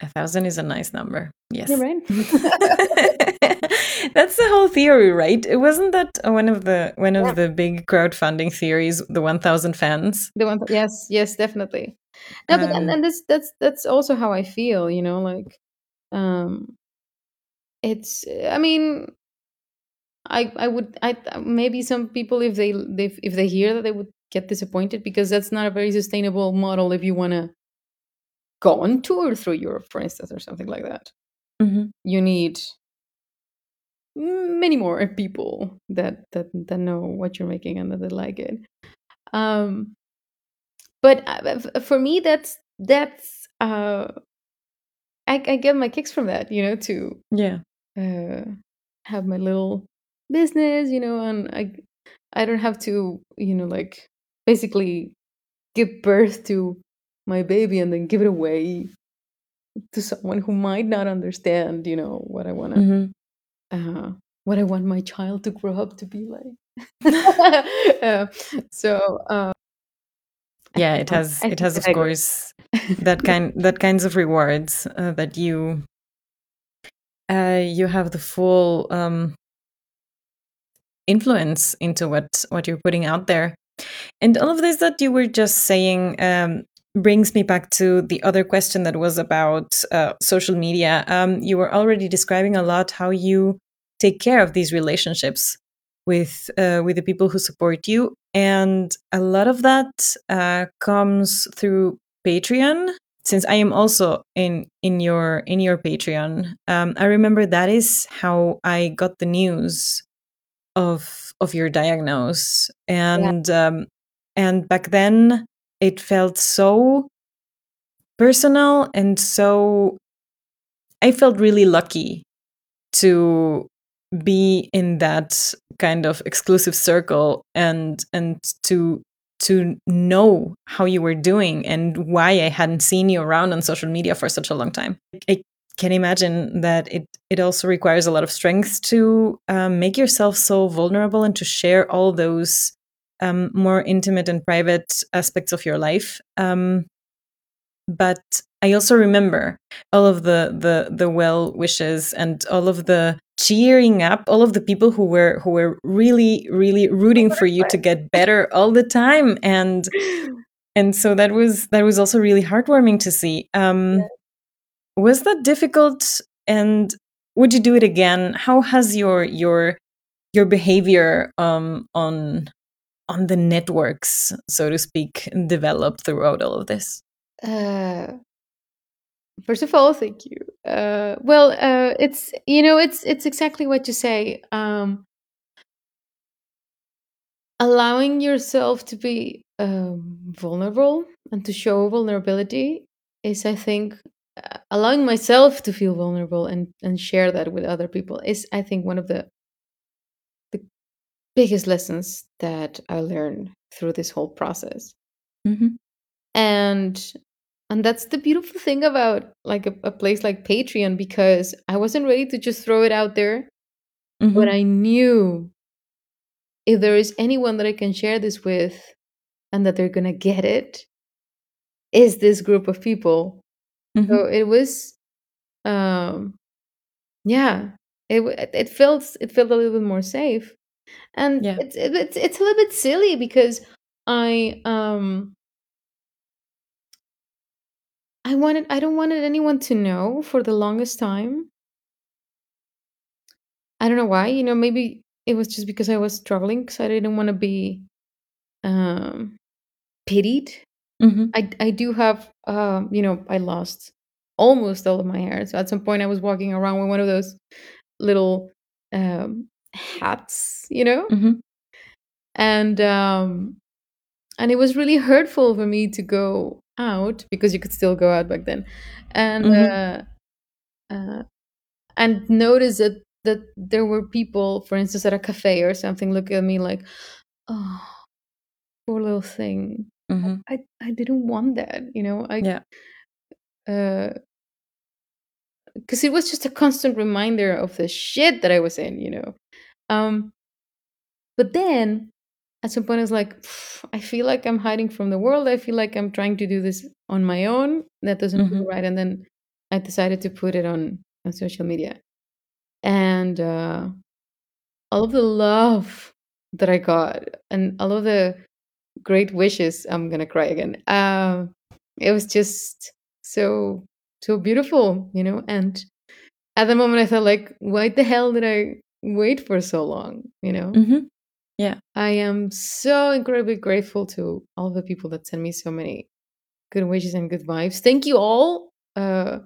A thousand is a nice number. Yes. You're right. That's the whole theory, right? It wasn't that one of the one of Yeah. the big crowdfunding theories, the one thousand fans. the one yes yes definitely no but and, Um, and this that's that's also how i feel you know like um it's i mean i i would i maybe some people if they if, if they hear that they would get disappointed because that's not a very sustainable model if you want to go on tour through europe for instance or something like that mhm. you need many more people that that that know what you're making and that they like it um but uh, for me that's that's uh I, I get my kicks from that you know to Yeah. Uh have my little business you know and i i don't have to you know like basically give birth to my baby and then give it away to someone who might not understand you know what i want to Mhm. uh, what I want my child to grow up to be like. uh, so uh, Yeah, it has it has of course that kind that kinds of rewards uh, that you uh, you have the full um, influence into what what you're putting out there. And all of this that you were just saying um, brings me back to the other question that was about uh, social media. Um, you were already describing a lot how you take care of these relationships with uh, with the people who support you. And a lot of that uh, comes through patreon since i am also in in your in your patreon um, i remember that is how i got the news of of your diagnose. And um, and back then it felt so personal and so i felt really lucky to be in that kind of exclusive circle and and to to know how you were doing and why I hadn't seen you around on social media for such a long time. I can imagine that it it also requires a lot of strength to um, make yourself so vulnerable and to share all those um, more intimate and private aspects of your life. Um, but I also remember all of the the the well wishes and all of the cheering up, all of the people who were who were really really rooting for you to get better all the time, and and so that was that was also really heartwarming to see. Um, was that difficult? And would you do it again? How has your your your behavior um, on on the networks, so to speak, developed throughout all of this? Uh, first of all, thank you. Uh, well, uh, it's you know, it's it's exactly what you say. Um, allowing yourself to be um, vulnerable and to show vulnerability is, I think, uh, allowing myself to feel vulnerable and and share that with other people is, I think, one of the the biggest lessons that I learned through this whole process. Mm-hmm. And and that's the beautiful thing about like a, a, place like Patreon because I wasn't ready to just throw it out there, mm-hmm. but I knew if there is anyone that I can share this with and that they're gonna get it, is this group of people. Mm-hmm. So it was, um, yeah, it it felt it felt a little bit more safe, and yeah. it's it's it's a little bit silly because I um I wanted I don't wanted anyone to know for the longest time. I don't know why, you know, maybe it was just because I was struggling because I didn't want to be um pitied. Mm-hmm. I I do have um, you know, I lost almost all of my hair. So at some point I was walking around with one of those little um hats, you know? Mm-hmm. And um and it was really hurtful for me to go out because you could still go out back then and Mhm. uh, uh, and notice that that there were people for instance at a cafe or something look at me like oh poor little thing Mhm. i i didn't want that you know i Yeah. uh because it was just a constant reminder of the shit that i was in you know um but then at some point I was like, I feel like I'm hiding from the world. I feel like I'm trying to do this on my own. That doesn't feel Mhm. right. And then I decided to put it on on social media, and uh, all of the love that I got, and all of the great wishes. I'm gonna cry again. Um, it was just so so beautiful, you know. And at the moment, I felt like, why the hell did I wait for so long? You know. Mhm. Yeah. I am so incredibly grateful to all the people that send me so many good wishes and good vibes. Thank you all. Uh,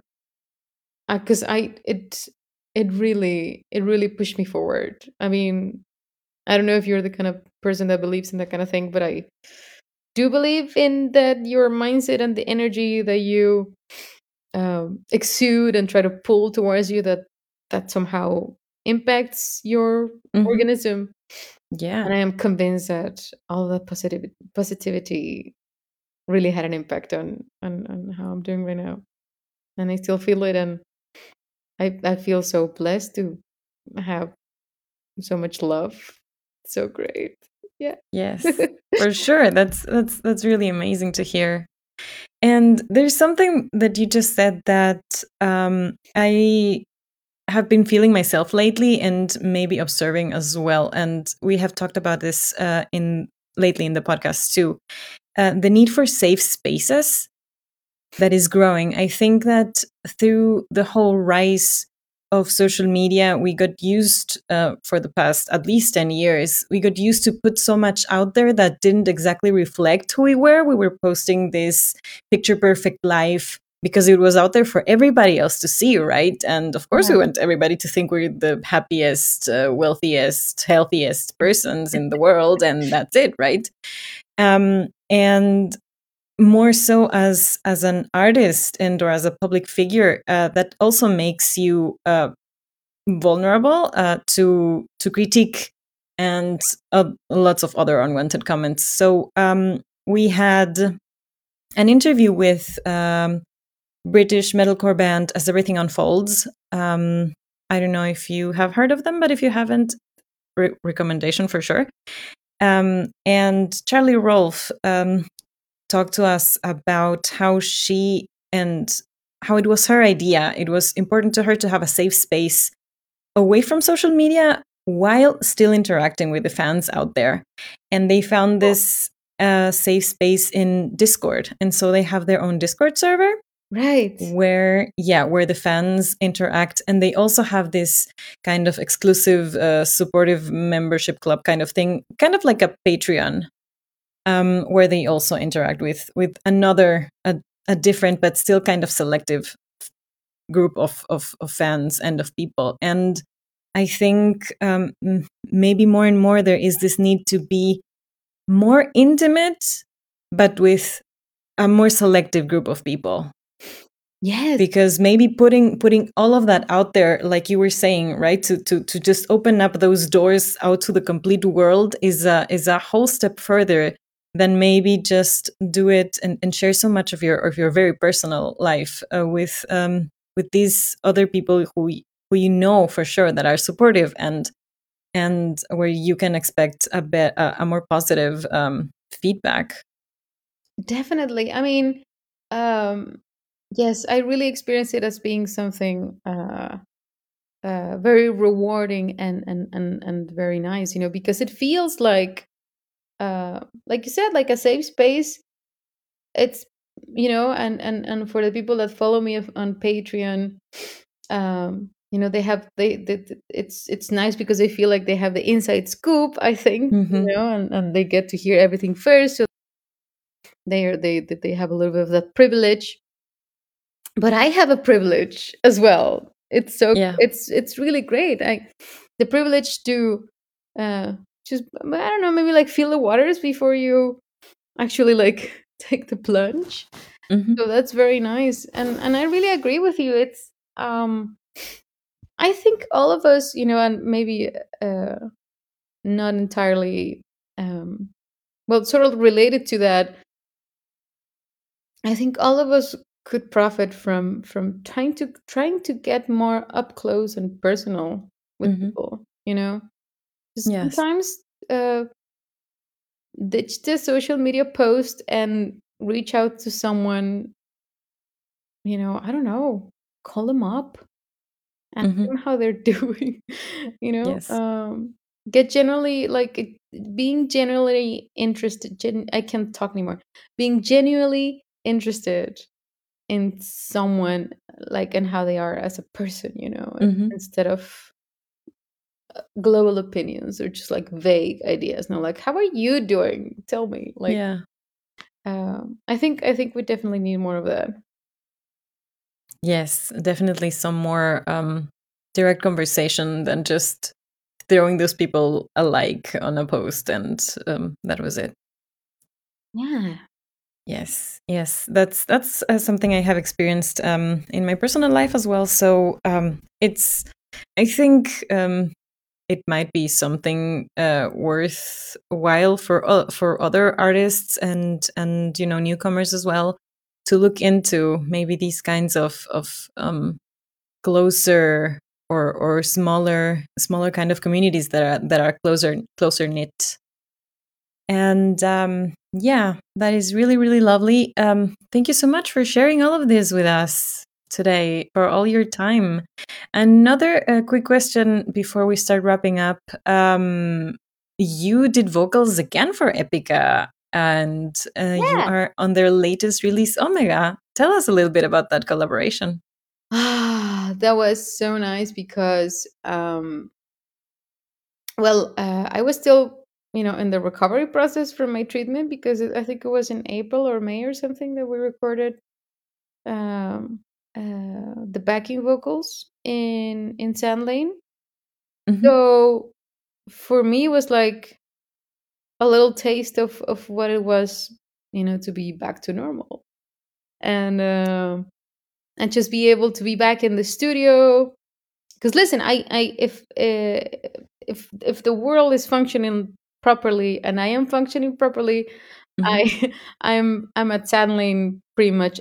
because I it it really it really pushed me forward. I mean, I don't know if you're the kind of person that believes in that kind of thing, but I do believe in that your mindset and the energy that you um, exude and try to pull towards you that that somehow impacts your Mhm. organism Yeah. and I am convinced that all the positive positivity really had an impact on, on on how I'm doing right now, and I still feel it, and I I feel so blessed to have so much love. So great, yeah. Yes. For sure. That's that's that's really amazing to hear. And there's something that you just said that um, I have been feeling myself lately, and maybe observing as well. And we have talked about this uh, in lately in the podcast too. Uh, the need for safe spaces that is growing. I think that through the whole rise of social media, we got used uh, for the past at least 10 years, we got used to put so much out there that didn't exactly reflect who we were. We were posting this picture perfect life because it was out there for everybody else to see, right? And of course, we want everybody to think we're the happiest, uh, wealthiest, healthiest persons in the world, and that's it, right? Um, and more so as as an artist and or as a public figure uh, that also makes you uh, vulnerable uh, to to critique and uh, lots of other unwanted comments so um, we had an interview with um, british metalcore band as everything unfolds um, i don't know if you have heard of them but if you haven't re- recommendation for sure um, and charlie rolfe um, talked to us about how she and how it was her idea. It was important to her to have a safe space away from social media while still interacting with the fans out there. And they found this uh, safe space in Discord. And so they have their own Discord server. Right. Where, yeah, where the fans interact. And they also have this kind of exclusive, uh, supportive membership club kind of thing, kind of like a Patreon, um, where they also interact with with another, a, a different but still kind of selective group of, of, of fans and of people. And I think um, maybe more and more there is this need to be more intimate, but with a more selective group of people. Yes. Because maybe putting putting all of that out there, like you were saying, right, to to to just open up those doors out to the complete world is a is a whole step further than maybe just do it and, and share so much of your of your very personal life uh, with um, with these other people who who you know for sure that are supportive and and where you can expect a bit a, a more positive um, feedback definitely i mean um yes i really experience it as being something uh uh, very rewarding and, and and and very nice you know because it feels like uh like you said like a safe space. It's you know and and and for the people that follow me on patreon um you know they have they, they it's it's nice because they feel like they have the inside scoop i think you know and, and they get to hear everything first so they are they they have a little bit of that privilege but i have a privilege as well. It's so Yeah. it's it's really great. I the privilege to uh just i don't know maybe like feel the waters before you actually like take the plunge. Mhm. so that's very nice. And and i really agree with you. It's um i think all of us you know and maybe uh not entirely um well sort of related to that i think all of us could profit from from trying to trying to get more up close and personal with Mhm. people you know Yes. sometimes uh ditch the social media post and reach out to someone you know i don't know call them up ask Mhm. them how they're doing you know Yes. um get generally like being genuinely interested gen- i can't talk anymore being genuinely interested in someone like and how they are as a person you know Mhm. instead of uh, global opinions or just like vague ideas no like how are you doing tell me like yeah. um i think i think we definitely need more of that Yes, definitely some more um, direct conversation than just throwing those people a like on a post and um, that was it. yeah Yes, yes, that's that's uh, something I have experienced um, in my personal life as well. So um, it's, I think um, it might be something uh, worthwhile for uh, for other artists and and you know newcomers as well to look into maybe these kinds of of um, closer or or smaller smaller kind of communities that are that are closer closer knit and um, yeah, that is really, really lovely. Um, thank you so much for sharing all of this with us today, for all your time. Another uh, quick question before we start wrapping up. Um, you did vocals again for Epica, and uh, you are on their latest release, Omega. Tell us a little bit about that collaboration. Ah, that was so nice because, um, well, uh, I was still, you know, in the recovery process from my treatment because it, I think it was in April or May or something that we recorded um, uh, the backing vocals in in Sandlane. Mhm. So for me, it was like a little taste of of what it was, you know, to be back to normal, and um and just be able to be back in the studio because listen i i if uh, if if the world is functioning properly and i am functioning properly Mhm. i i'm i'm at Sandlane pretty much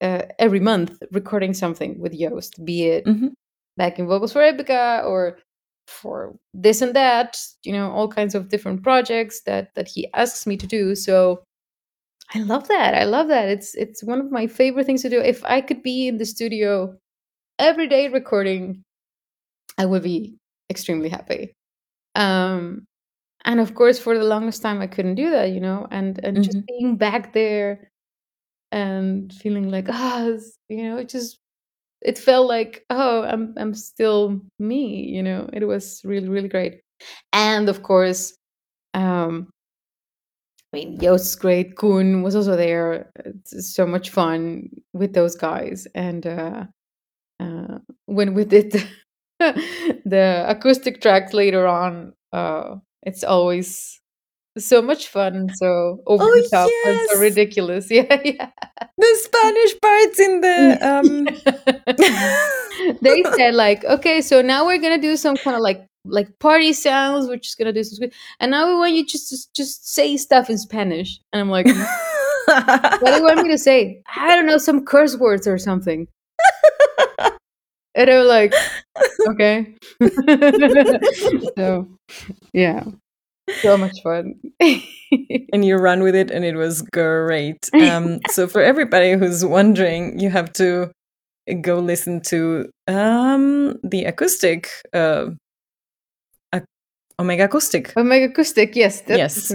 uh, every month recording something with Joost be it Mhm. backing vocals for epica or for this and that you know all kinds of different projects that that he asks me to do so I love that. I love that. It's it's one of my favorite things to do. If I could be in the studio every day recording, I would be extremely happy. Um, and of course, for the longest time, I couldn't do that, you know. And and just Mhm. being back there and feeling like ah, it's- you know, it just it felt like oh, I'm I'm still me, you know. It was really really great. And of course, um, I mean, Joost's great. Coen was also there. It's so much fun with those guys. And uh, uh, when we did the, the acoustic tracks later on, uh, it's always so much fun. So over Oh, the top and so ridiculous. Yeah, yeah. The Spanish parts in the um they said like, okay, so now we're gonna do some kind of like like party sounds. We're just gonna do some, and now we want you just to just say stuff in Spanish. And I'm like, what do you want me to say? I don't know, some curse words or something. And I'm like, okay. so, yeah, so much fun. and you run with it and it was great. Um, so for everybody who's wondering you have to go listen to um, the acoustic uh, ac- omega acoustic. Omega Acoustic, yes, that's yes.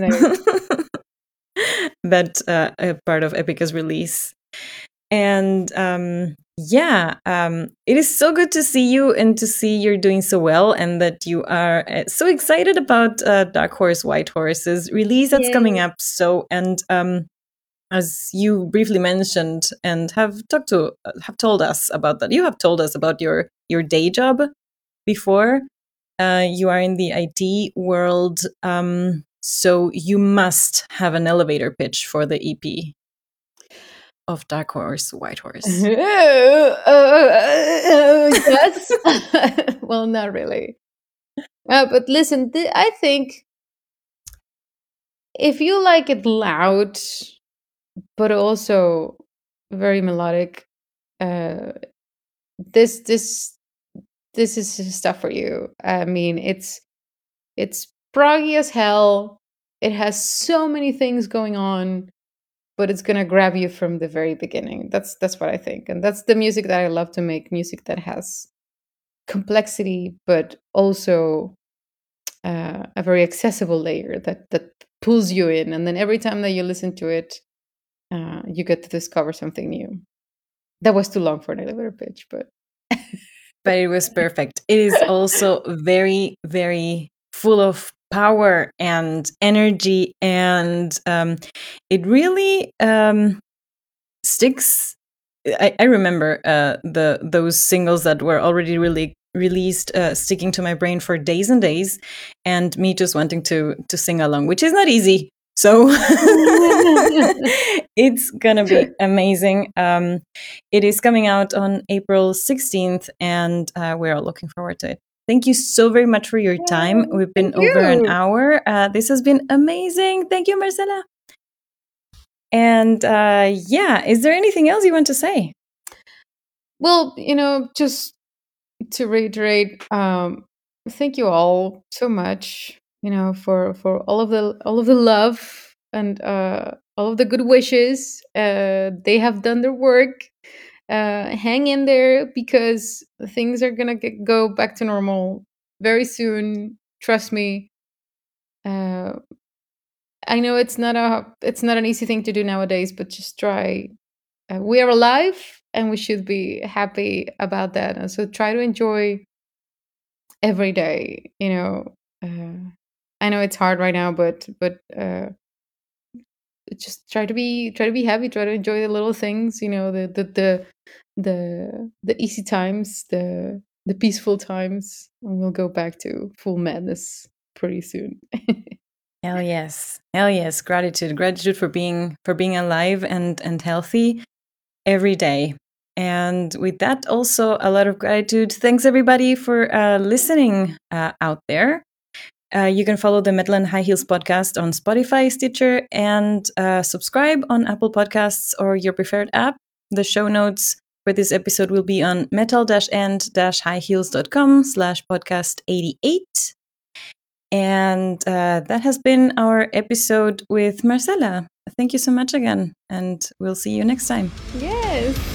that uh, part of epica's release. And um, yeah um, it is so good to see you and to see you're doing so well and that you are uh, so excited about uh, dark horse white horse's release that's coming up. So and um, as you briefly mentioned and have talked to uh, have told us about that you have told us about your your day job before. Uh, you are in the IT world um, so you must have an elevator pitch for the EP of Dark Horse White Horse. Yes. well, not really. Uh, but listen, th- I think if you like it loud, but also very melodic, uh, this this this is stuff for you. I mean, it's it's proggy as hell. It has so many things going on, but it's gonna grab you from the very beginning. That's that's what I think, and that's the music that I love to make. Music that has complexity, but also uh, a very accessible layer that that pulls you in, and then every time that you listen to it, uh, you get to discover something new. That was too long for an elevator pitch, but but it was perfect. It is also very, very full of power and energy, and um, it really um, sticks. I, I remember uh, the those singles that were already really released uh, sticking to my brain for days and days, and me just wanting to to sing along, which is not easy. So it's gonna be amazing. Um, it is coming out on April 16th, and uh, we're all looking forward to it. Thank you so very much for your time. We've been thank over an hour. Uh, this has been amazing. Thank you, Marcela. And uh, yeah, is there anything else you want to say? Well, you know, just to reiterate, um, thank you all so much. You know, for for all of the all of the love and uh, all of the good wishes. Uh, they have done their work. Uh, hang in there because things are gonna get, go back to normal very soon. Trust me. Uh, I know it's not a it's not an easy thing to do nowadays, but just try. Uh, we are alive, and we should be happy about that. And so try to enjoy every day. You know, uh, I know it's hard right now, but but uh, just try to be try to be happy. Try to enjoy the little things. You know, the the the the, the easy times, the the peaceful times, and we'll go back to full madness pretty soon. Hell yes. Hell yes. Gratitude. Gratitude for being for being alive and and healthy every day. And with that, also a lot of gratitude. Thanks everybody for uh, listening uh, out there. Uh, you can follow the Metal and High Heels podcast on Spotify, Stitcher, and uh, subscribe on Apple Podcasts or your preferred app. The show notes for this episode will be on metal-and-highheels.com slash podcast 88. And uh, that has been our episode with Marcela. Thank you so much again, and we'll see you next time. Yes.